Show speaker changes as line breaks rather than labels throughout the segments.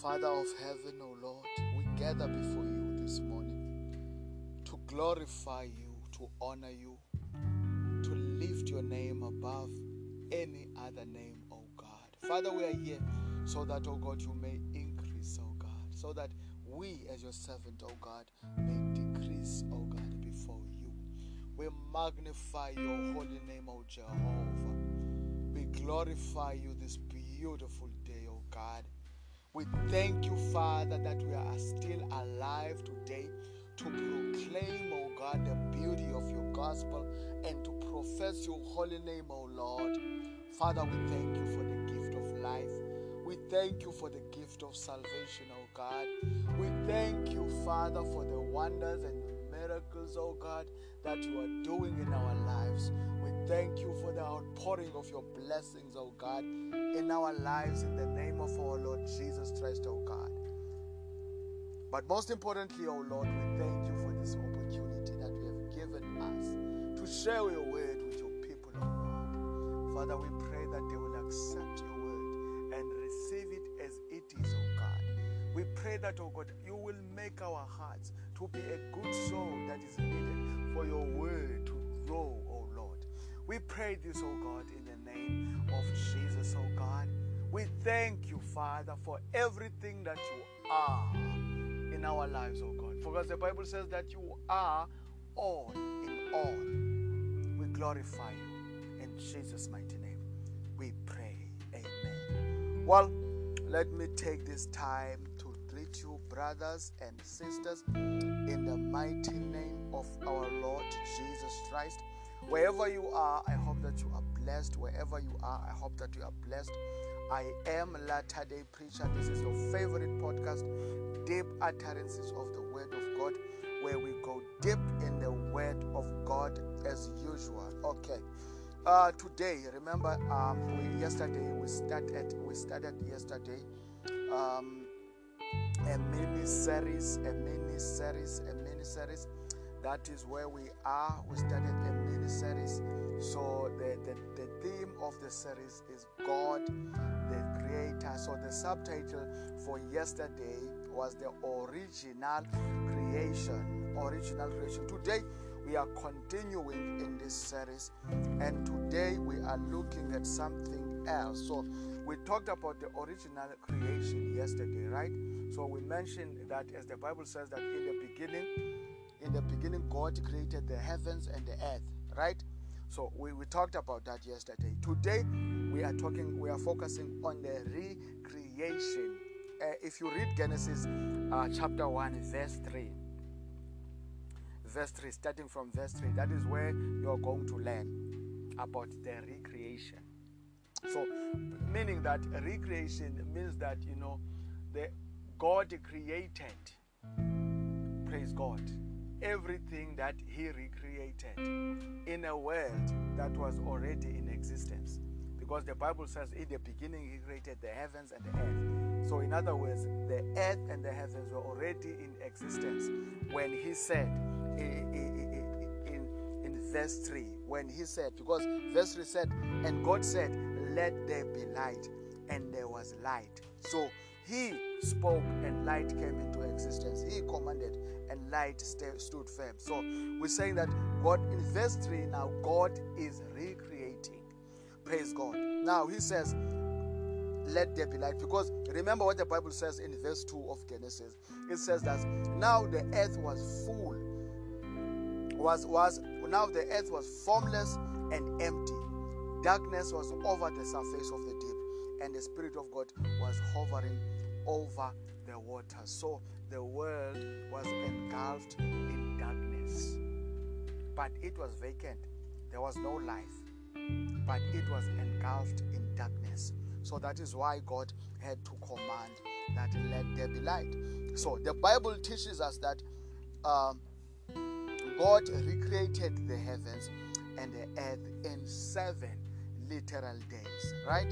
Father of heaven, O Lord, we gather before you this morning to glorify you, to honor you, to lift your name above any other name, O God. Father, we are here so that, O God, you may increase, O God, so that we, as your servant, O God, may decrease, O God, before you. We magnify your holy name, O Jehovah. We glorify you this beautiful day, O God. We thank you, Father, that we are still alive today to proclaim, O God, the beauty of your gospel and to profess your holy name, O Lord. Father, we thank you for the gift of life. We thank you for the gift of salvation, O God. We thank you, Father, for the wonders and miracles, O God, that you are doing in our lives. Thank you for the outpouring of your blessings, O God, in our lives in the name of our Lord Jesus Christ, O God. But most importantly, O Lord, we thank you for this opportunity that you have given us to share your word with your people, O Lord. Father, we pray that they will accept your word and receive it as it is, O God. We pray that, O God, you will make our hearts to be a good soul that is needed for your word to grow. We pray this, O God, in the name of Jesus, O God. We thank you, Father, for everything that you are in our lives, oh God. Because the Bible says that you are all in all. We glorify you in Jesus' mighty name. We pray. Amen. Well, let me take this time to greet you, brothers and sisters, in the mighty name of our Lord Jesus Christ. Wherever you are, I hope that you are blessed. Wherever you are, I hope that you are blessed. I am Latter Day Preacher. This is your favorite podcast, Deep Utterances of the Word of God, where we go deep in the Word of God as usual. Okay. Uh, today, remember, um, we, yesterday we started. We started yesterday um, a mini series, a mini series, a mini series. That is where we are. We started a mini series. So the, the, the theme of the series is God the creator. So the subtitle for yesterday was the original creation. Original creation. Today we are continuing in this series, and today we are looking at something else. So we talked about the original creation yesterday, right? So we mentioned that as the Bible says that in the beginning, in the beginning, God created the heavens and the earth, right? So we, we talked about that yesterday. Today we are talking, we are focusing on the recreation. Uh, if you read Genesis uh, chapter 1, verse 3, verse 3, starting from verse 3, that is where you're going to learn about the recreation. So, meaning that recreation means that, you know, the God created, praise God, everything that He recreated in a world that was already in existence. Because the Bible says, in the beginning, He created the heavens and the earth. So, in other words, the earth and the heavens were already in existence when He said, in, in, verse 3, when He said, because verse 3 said, and God said, Let there be light, and there was light. So, he spoke and light came into existence. He commanded and light st- stood firm. So we're saying that God, in verse 3 now, God is recreating. Praise God. Now he says, let there be light. Because remember what the Bible says in verse 2 of Genesis. It says that now the earth was full. Was was now the earth was formless and empty. Darkness was over the surface of the deep, and the Spirit of God was hovering over the water. So the world was engulfed in darkness. But it was vacant. There was no life. But it was engulfed in darkness. So that is why God had to command that let there be light. So the Bible teaches us that um, God recreated the heavens and the earth in seven literal days, right?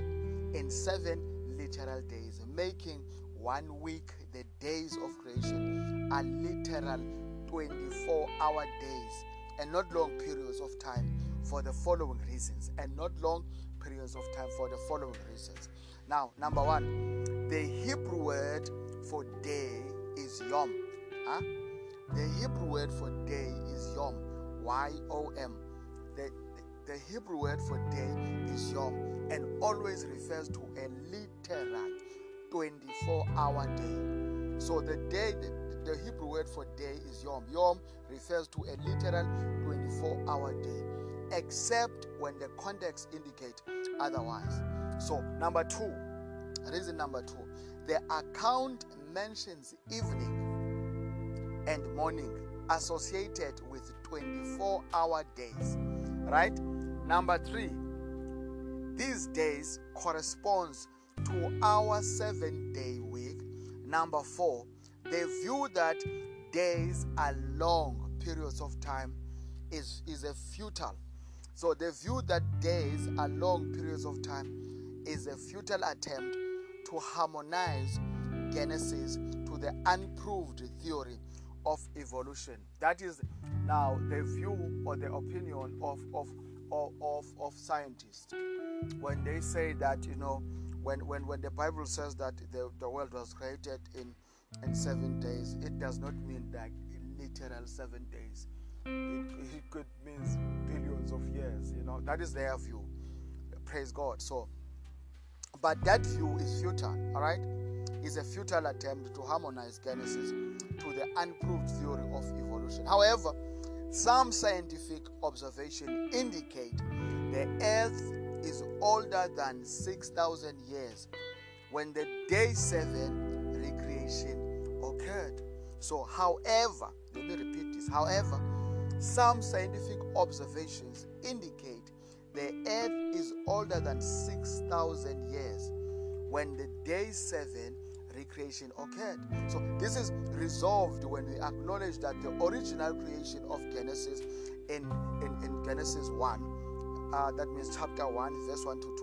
In seven literal days, making one week the days of creation are literal 24 hour days and not long periods of time for the following reasons and not long periods of time for the following reasons now number one the hebrew word for day is yom. Huh? The Hebrew word for day is yom. Y O M. The, the, the Hebrew word for day is yom and always refers to a literal 24 hour day. So the day, the, the Hebrew word for day is yom. Yom refers to a literal 24 hour day, except when the context indicate otherwise. So, number two, reason number two, the account mentions evening and morning associated with 24 hour days, right? Number three, these days corresponds to our seven day week. Number four, they view that days are long periods of time is, is a futile. So they view that days are long periods of time is a futile attempt to harmonize Genesis to the unproved theory of evolution. That is now the view or the opinion of, of, of, of, of scientists. When they say that, you know, when, when, when the Bible says that the, the world was created in, in seven days, it does not mean that literal seven days. It, it could mean billions of years, you know. That is their view. Praise God. So, but that view is futile, all right? Is a futile attempt to harmonize Genesis to the unproved theory of evolution. However, some scientific observation indicate the earth is older than 6,000 years when the day 7 recreation occurred. So, however, let me repeat this. However, some scientific observations indicate the earth is older than 6,000 years when the day 7 recreation occurred. So, this is resolved when we acknowledge that the original creation of Genesis in, in, in Genesis 1 uh, that means chapter 1, verse 1 to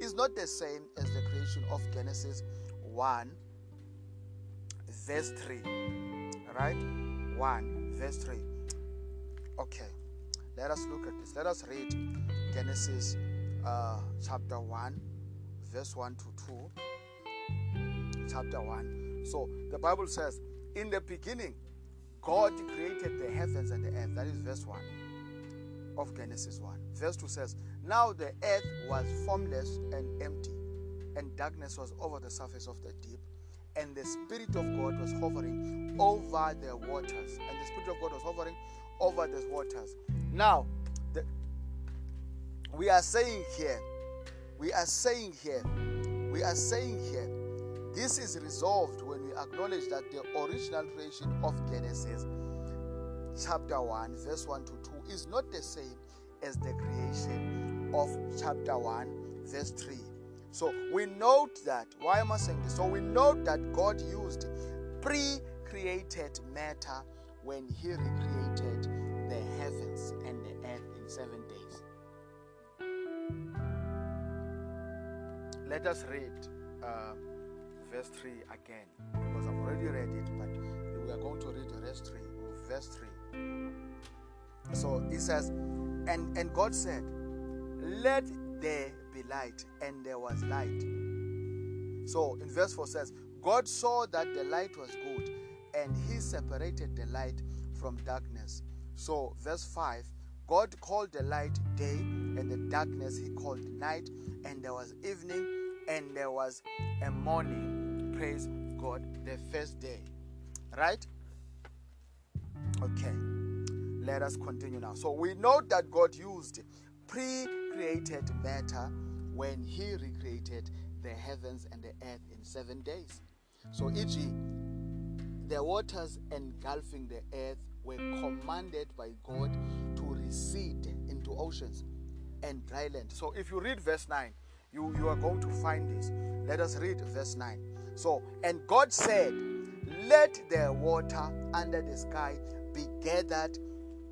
2, is not the same as the creation of Genesis 1, verse 3. Right? 1, verse 3. Okay, let us look at this. Let us read Genesis uh, chapter 1, verse 1 to 2. Chapter 1. So the Bible says, In the beginning, God created the heavens and the earth. That is verse 1 of Genesis 1. Verse 2 says, Now the earth was formless and empty, and darkness was over the surface of the deep, and the Spirit of God was hovering over the waters. And the Spirit of God was hovering over the waters. Now, the, we are saying here, we are saying here, we are saying here, this is resolved when we acknowledge that the original creation of Genesis chapter 1, verse 1 to 2 is not the same as the creation of chapter 1, verse 3. So we note that, why am I saying this? So we note that God used pre created matter when He recreated the heavens and the earth in seven days. Let us read uh, verse 3 again because I've already read it, but we are going to read the rest 3, verse 3. So it says, and, and God said, Let there be light, and there was light. So in verse 4 says, God saw that the light was good, and he separated the light from darkness. So, verse 5 God called the light day, and the darkness he called night, and there was evening, and there was a morning. Praise God, the first day. Right? Okay. Let us continue now. So we know that God used pre created matter when He recreated the heavens and the earth in seven days. So, e.g., the waters engulfing the earth were commanded by God to recede into oceans and dry land. So, if you read verse 9, you, you are going to find this. Let us read verse 9. So, and God said, Let the water under the sky be gathered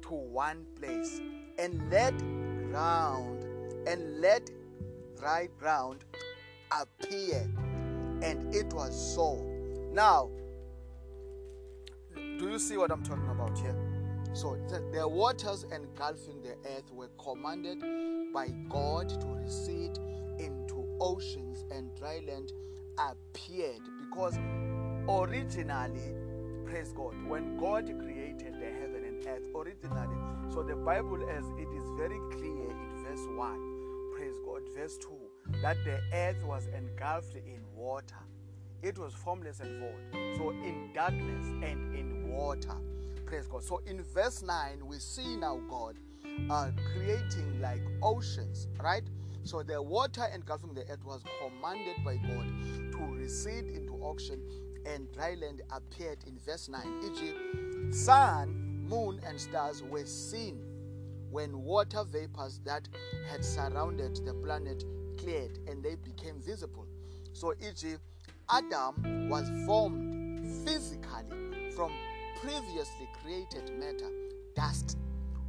to one place. And let ground and let dry ground appear. And it was so. Now do you see what i'm talking about here? So the, the waters engulfing the earth were commanded by god to recede into oceans and dry land appeared. Because originally, praise God, when God created the heaven and earth, originally, so the Bible, as it is very clear in verse 1, praise God, verse 2, that the earth was engulfed in water. It was formless and void. So in darkness and in water. Praise God. So in verse 9, we see now God uh, creating like oceans, right? So the water engulfing the earth was commanded by God to recede into ocean, and dry land appeared in verse 9. E.g., sun, moon, and stars were seen when water vapors that had surrounded the planet cleared and they became visible. So, e.g., Adam was formed physically from previously created matter, dust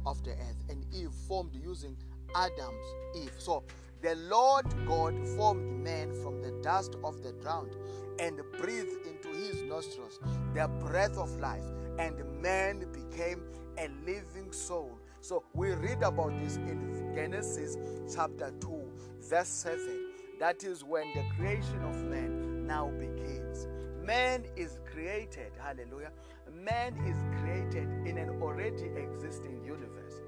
of the earth, and Eve formed using Adam's Eve. So, the Lord God formed man from the dust of the ground and breathed into his nostrils the breath of life, and man became a living soul. So we read about this in Genesis chapter 2, verse 7. That is when the creation of man now begins. Man is created, hallelujah. Man is created in an already existing universe.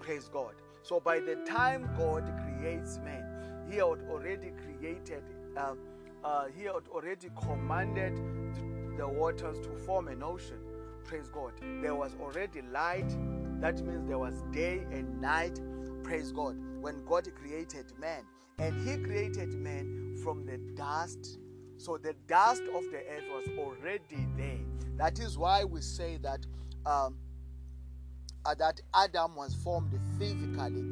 Praise God. So by the time God creates man, he had already created, uh, uh, he had already commanded the waters to form an ocean. Praise God. There was already light. That means there was day and night. Praise God. When God created man, and he created man from the dust. So the dust of the earth was already there. That is why we say that um, uh, that Adam was formed physically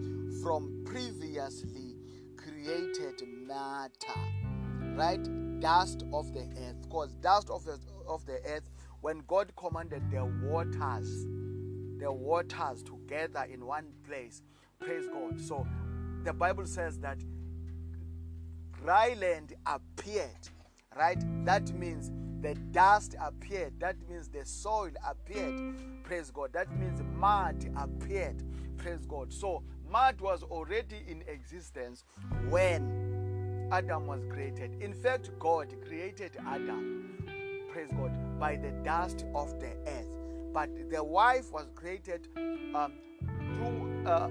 from previously created matter, right? Dust of the earth, because dust of the, of the earth, when God commanded the waters, the waters together in one place, praise God. So the Bible says that dry land appeared, right? That means the dust appeared. That means the soil appeared. Praise God. That means mud appeared. Praise God. So mud was already in existence when Adam was created. In fact, God created Adam, praise God, by the dust of the earth. But the wife was created um, through uh,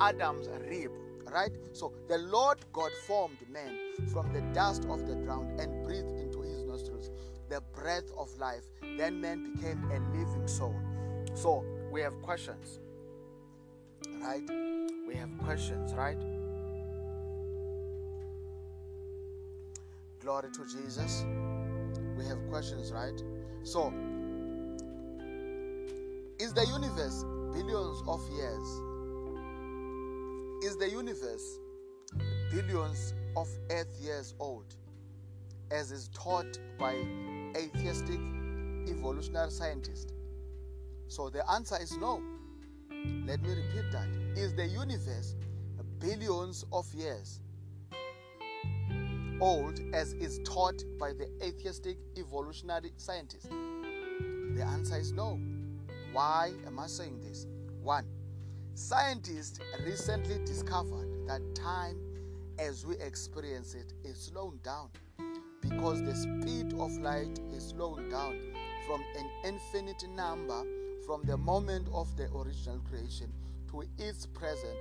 Adam's rib, right? So the Lord God formed man from the dust of the ground and breathed into his nostrils the breath of life. Then man became a living soul. So we have questions, right? We have questions, right? Glory to Jesus. We have questions, right? So, is the universe billions of years? Is the universe billions of earth years old, as is taught by atheistic evolutionary scientists? So the answer is no. Let me repeat that. Is the universe billions of years old as is taught by the atheistic evolutionary scientists? The answer is no. Why am I saying this? One, scientists recently discovered that time as we experience it is slowing down because the speed of light is slowing down from an infinite number from the moment of the original creation to its present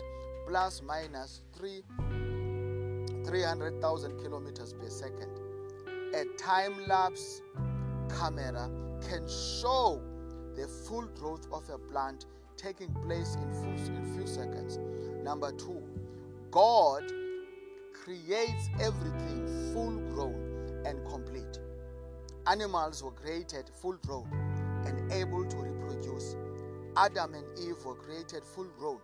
plus minus 3 300,000 kilometers per second. A time lapse camera can show the full growth of a plant taking place in few, in few seconds. Number two, God creates everything full grown and complete. Animals were created full grown and able to reproduce. Adam and Eve were created full grown.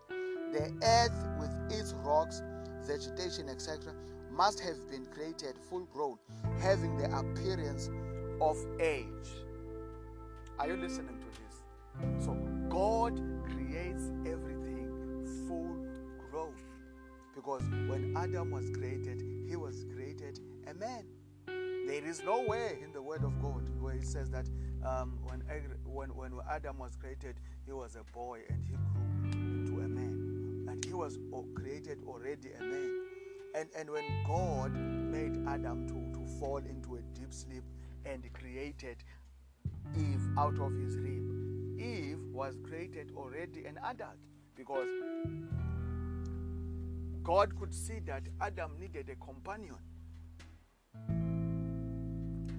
The earth with its rocks, vegetation, etc., must have been created full grown, having the appearance of age. Are you listening to this? So, God creates everything full grown. Because when Adam was created, he was created a man. There is no way in the Word of God where it says that um, when, when, when Adam was created, he was a boy and he grew into a man. And he was created already a man. And, and when God made Adam to, to fall into a deep sleep, and created Eve out of his rib. Eve was created already an adult because God could see that Adam needed a companion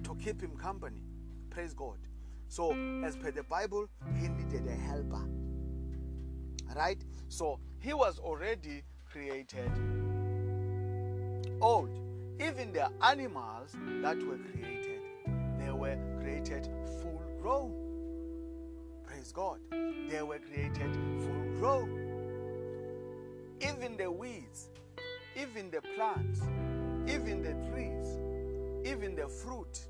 to keep him company. Praise God. So, as per the Bible, he needed a helper. Right? So, he was already created old. Even the animals that were created, they were created full grown. Praise God. They were created full grown. Even the weeds, even the plants, even the trees, even the fruit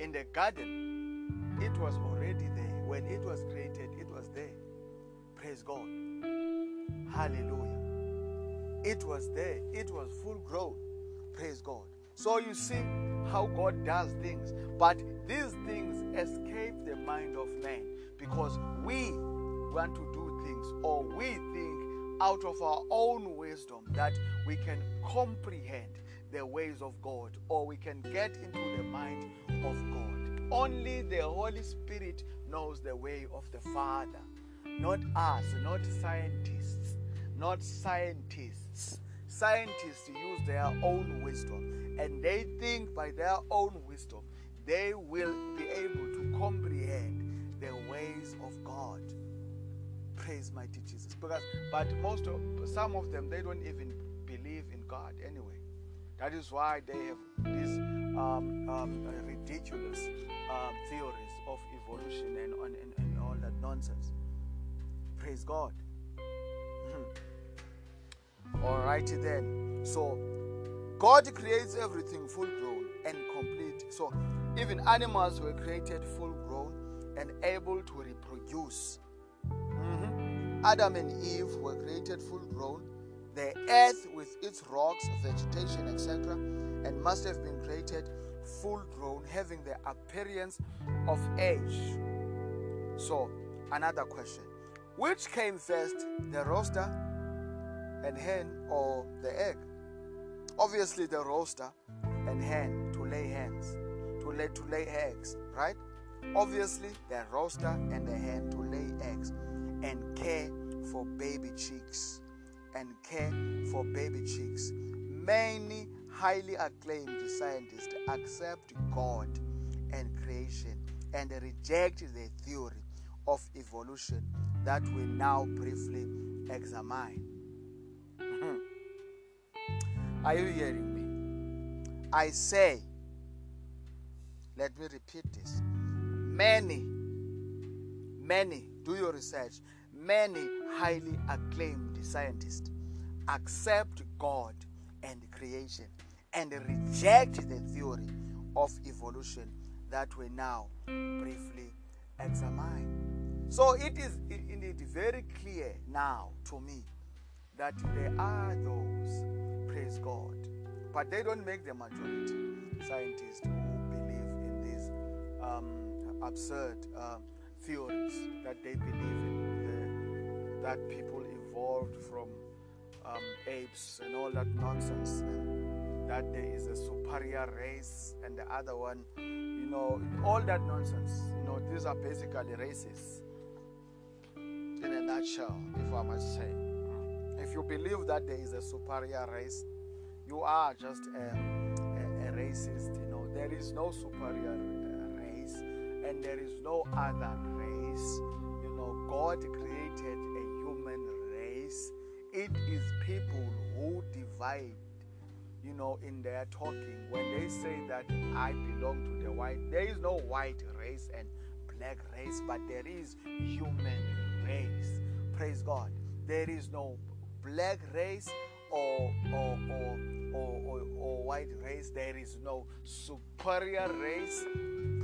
in the garden, it was already there. When it was created, it was there. Praise God. Hallelujah. It was there, it was full grown. Praise God. So you see how God does things. But these things escape the mind of man because we want to do things or we think out of our own wisdom that we can comprehend the ways of God or we can get into the mind of God. Only the Holy Spirit knows the way of the Father, not us, not scientists, not scientists. Scientists use their own wisdom and they think by their own wisdom they will be able to comprehend the ways of God. Praise mighty Jesus. Because but most of some of them they don't even believe in God anyway. That is why they have these um, um, ridiculous um, theories of evolution and, and, and, all that nonsense. Praise God. Alrighty then. So God creates everything full grown and complete. So even animals were created full grown and able to reproduce. Mm-hmm. Adam and Eve were created full grown. The earth with its rocks, vegetation, etc., and must have been created full grown, having the appearance of age. So, another question Which came first, the rooster and hen or the egg? Obviously, the rooster and hen to lay hens, to lay, to lay eggs, right? Obviously, the rooster and the hen to lay eggs and care for baby chicks and care for baby chicks. Many highly acclaimed scientists accept God and creation and reject the theory of evolution that we now briefly examine. Are you hearing me? I say, let me repeat this. Many, many, do your research, many highly acclaimed scientist accept God and creation and reject the theory of evolution that we now briefly examine. So it is indeed very clear now to me that there are those, praise God, but they don't make the majority scientists who believe in these um, absurd uh, theories that they believe in, that people evolved from um, apes and all that nonsense, and that there is a superior race and the other one, you know, all that nonsense. You know, these are basically races in a nutshell, if I must say. If you believe that there is a superior race, you are just a, a, a racist. You know, there is no superior uh, race and there is no other race. You know, God created. It is people who divide, you know, in their talking. When they say that I belong to the white, there is no white race and black race, but there is human race. Praise God. There is no black race or, or, or, or, or, or white race. There is no superior race.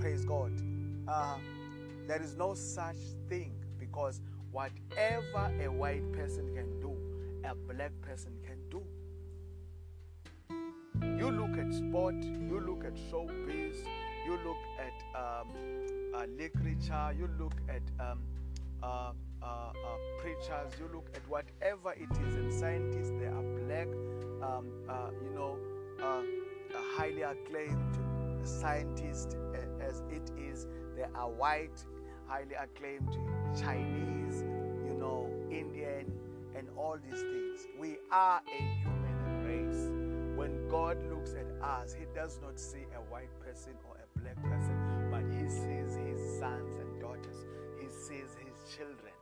Praise God. Uh, there is no such thing because whatever a white person can a black person can do. You look at sport, you look at showbiz, you look at um, uh, literature, you look at um, uh, uh, uh, preachers, you look at whatever it is, and scientists, they are black, um, uh, you know, uh, highly acclaimed scientists as it is. There are white, highly acclaimed Chinese, you know, Indian, and all these things. We are a human race. When God looks at us, He does not see a white person or a black person, but He sees His sons and daughters. He sees His children.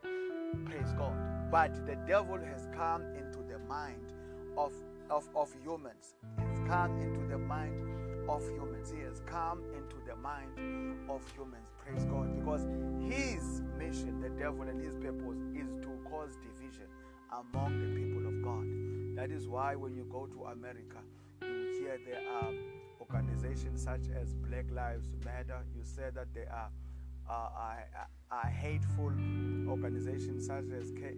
Praise God. But the devil has come into the mind of, of, of humans. It's come into the mind of humans. He has come into the mind of humans. Praise God. Because his mission, the devil and his purpose, is to cause division among the people of God. That is why when you go to America, you hear there are organizations such as Black Lives Matter. You say that there are, uh, are, are hateful organizations such as K,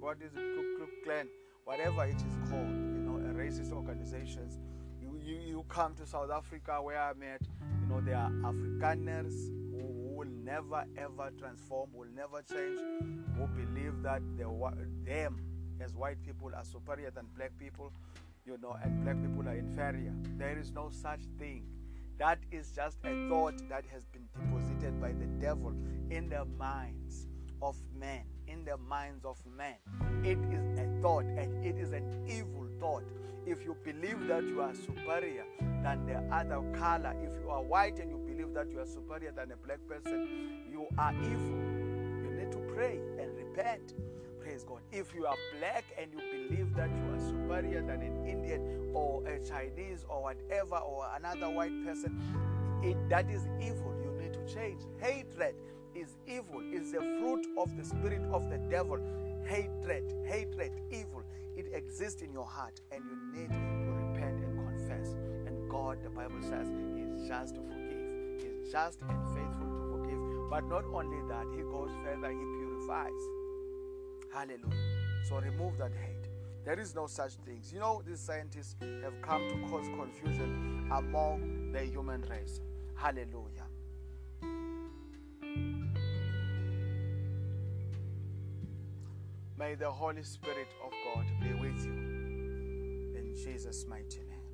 what is it, Ku Klux Klan, whatever it is called, you know, racist organizations. You, you, you come to South Africa where I met, you know, there are Afrikaners never ever transform, will never change, who believe that the, them as white people are superior than black people, you know, and black people are inferior. There is no such thing. That is just a thought that has been deposited by the devil in the minds of men. In the minds of men. It is a thought and it is an evil thought. If you believe that you are superior than the other color, if you are white and you believe that you are superior than a black person, you are evil. You need to pray and repent. Praise God. If you are black and you believe that you are superior than an Indian or a Chinese or whatever or another white person, it, that is evil. You need to change. Hatred is evil. is the fruit of the spirit of the devil. Hatred, hatred, evil. It exists in your heart and you need to repent and confess. And God, the Bible says, is just to forgive. He's just and faithful to forgive. But not only that, He goes further, He purifies. Hallelujah. So remove that hate. There is no such things. You know, these scientists have come to cause confusion among the human race. Hallelujah. May the Holy Spirit of God be with you. In Jesus' mighty name.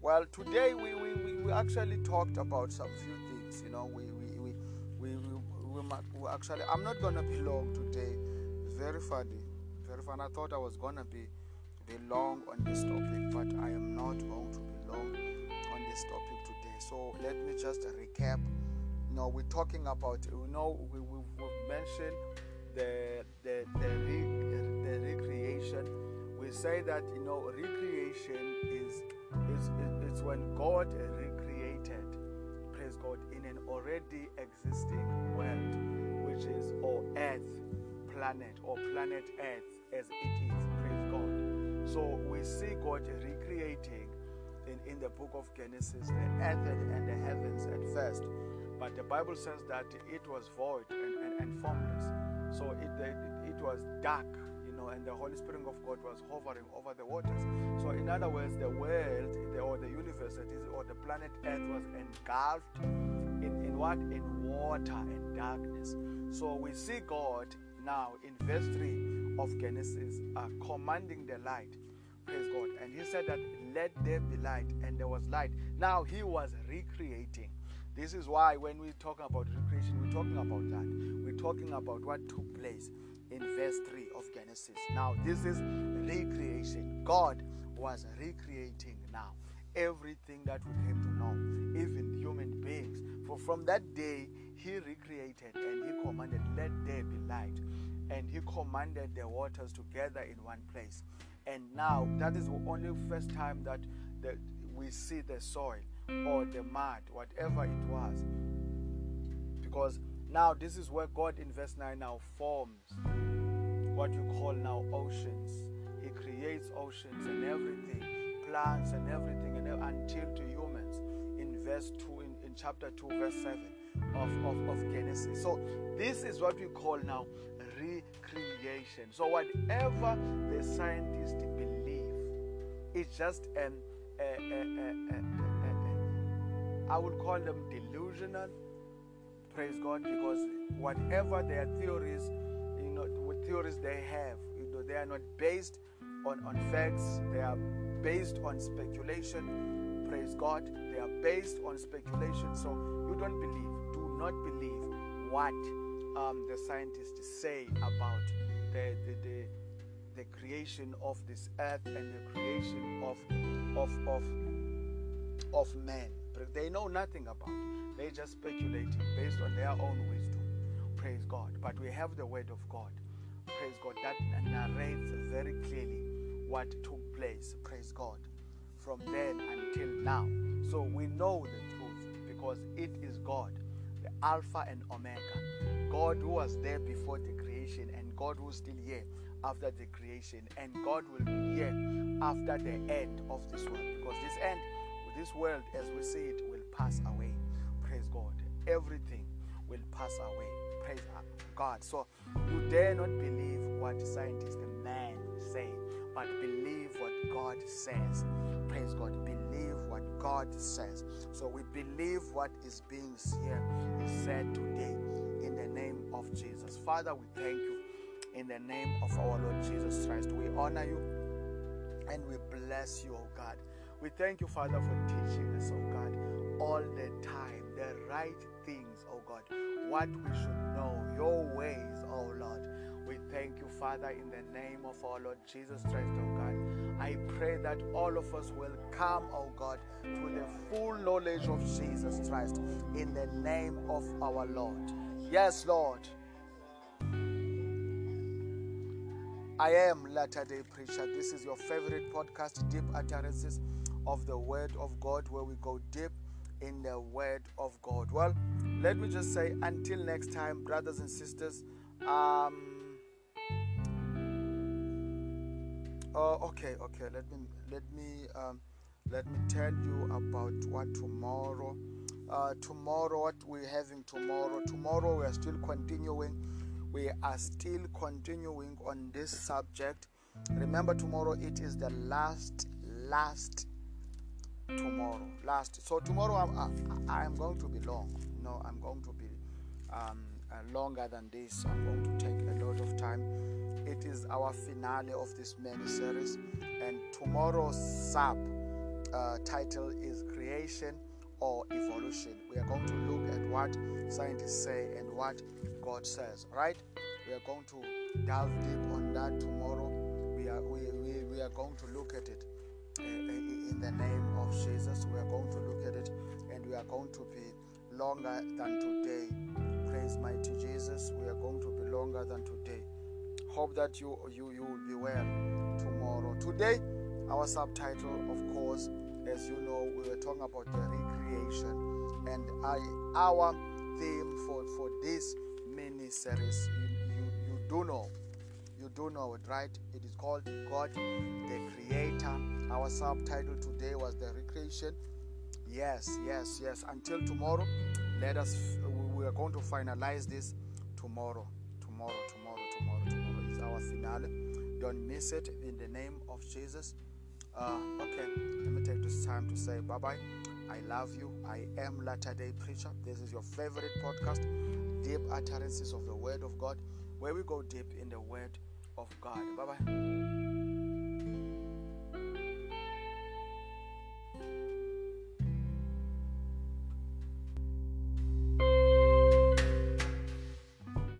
Well, today we, we, we actually talked about some few things. You know, we, we, we, we, we, we actually, I'm not going to be long today. Very funny. Very funny. I thought I was going to be, be long on this topic, but I am not going to be long on this topic today. So let me just recap. You know, we're talking about, you know, we, we, we've mentioned the the the, re, the recreation. We say that you know recreation is is it's when God recreated, praise God, in an already existing world, which is or Earth, planet or planet Earth as it is, praise God. So we see God recreating in, in the book of Genesis the earth and the heavens at first. But the Bible says that it was void and, and, and formless. So it, it, it was dark, you know, and the Holy Spirit of God was hovering over the waters. So, in other words, the world the, or the universe that is, or the planet Earth was engulfed in, in what? In water and darkness. So, we see God now in verse 3 of Genesis uh, commanding the light. Praise God. And He said that, let there be light, and there was light. Now, He was recreating. This is why when we talk about recreation, we're talking about that We're talking about what took place in verse 3 of Genesis. Now, this is recreation. God was recreating now everything that we came to know, even human beings. For from that day, He recreated and He commanded, Let there be light. And He commanded the waters together in one place. And now, that is the only first time that the, we see the soil or the mud, whatever it was. Because now, this is where God in verse 9 now forms what you call now oceans. He creates oceans and everything, plants and everything, and until to humans in verse 2, in, in chapter 2, verse 7 of, of, of Genesis. So, this is what we call now recreation. So, whatever the scientists believe, it's just an, a, a, a, I would call them delusional praise God, because whatever their theories, you know, what theories they have, you know, they are not based on, on facts, they are based on speculation. Praise God. They are based on speculation. So you don't believe, do not believe what um, the scientists say about the, the, the, the creation of this earth and the creation of, of, of, of man. They know nothing about it. They're just speculating based on their own wisdom. Praise God. But we have the word of God. Praise God. That narrates very clearly what took place. Praise God. From then until now. So we know the truth because it is God, the Alpha and Omega. God who was there before the creation and God who's still here after the creation and God will be here after the end of this world because this end this world as we see it will pass away. Praise God. Everything will pass away. Praise God. So you dare not believe what scientists and man say but believe what God says. Praise God. Believe what God says. So we believe what is being here is said today in the name of Jesus. Father we thank you in the name of our Lord Jesus Christ. We honor you and we bless you, oh God. We thank you, Father, for teaching us, oh God, all the time, the right things, oh God, what we should know, your ways, oh Lord. We thank you, Father, in the name of our Lord Jesus Christ, oh God. I pray that all of us will come, oh God, to the full knowledge of Jesus Christ in the name of our Lord. Yes, Lord. I am Latter Day Preacher. This is your favorite podcast, Deep Utterances of the Word of God, where we go deep in the Word of God. Well, let me just say until next time, brothers and sisters. Um, oh, okay, okay. Let me let me um, let me tell you about what tomorrow. Uh, tomorrow, what we're having tomorrow. Tomorrow, we are still continuing we are still continuing on this subject. Remember, tomorrow it is the last, last tomorrow. Last. So, tomorrow I'm, I, am going to be long. No, I'm going to be um, uh, longer than this. I'm going to take a lot of time. It is our finale of this mini series, and tomorrow's sub uh, title is Creation or Evolution. We are going to look at what scientists say and what God says, right? We are going to delve deep on that tomorrow. We are, we, we, we are going to look at it in the name of Jesus. We are going to look at it and we are going to be longer than today. Praise mighty Jesus. We are going to be longer than today. Hope that you you you will be well tomorrow. Today, our subtitle, of course, as you know, we were talking about the recreation, and I our theme for for this mini series. You, you, you do know. You do know it, right? It is called God the Creator. Our subtitle today was the recreation. Yes, yes, yes. Until tomorrow, let us, we are going to finalize this tomorrow. Tomorrow, tomorrow, tomorrow, tomorrow is our finale. Don't miss it in the name of Jesus. Uh, okay, let me take this time to say bye bye. I love you. I am Latter Day Preacher. This is your favorite podcast deep utterances of the Word of God, where we go deep in the Word of God. Bye bye.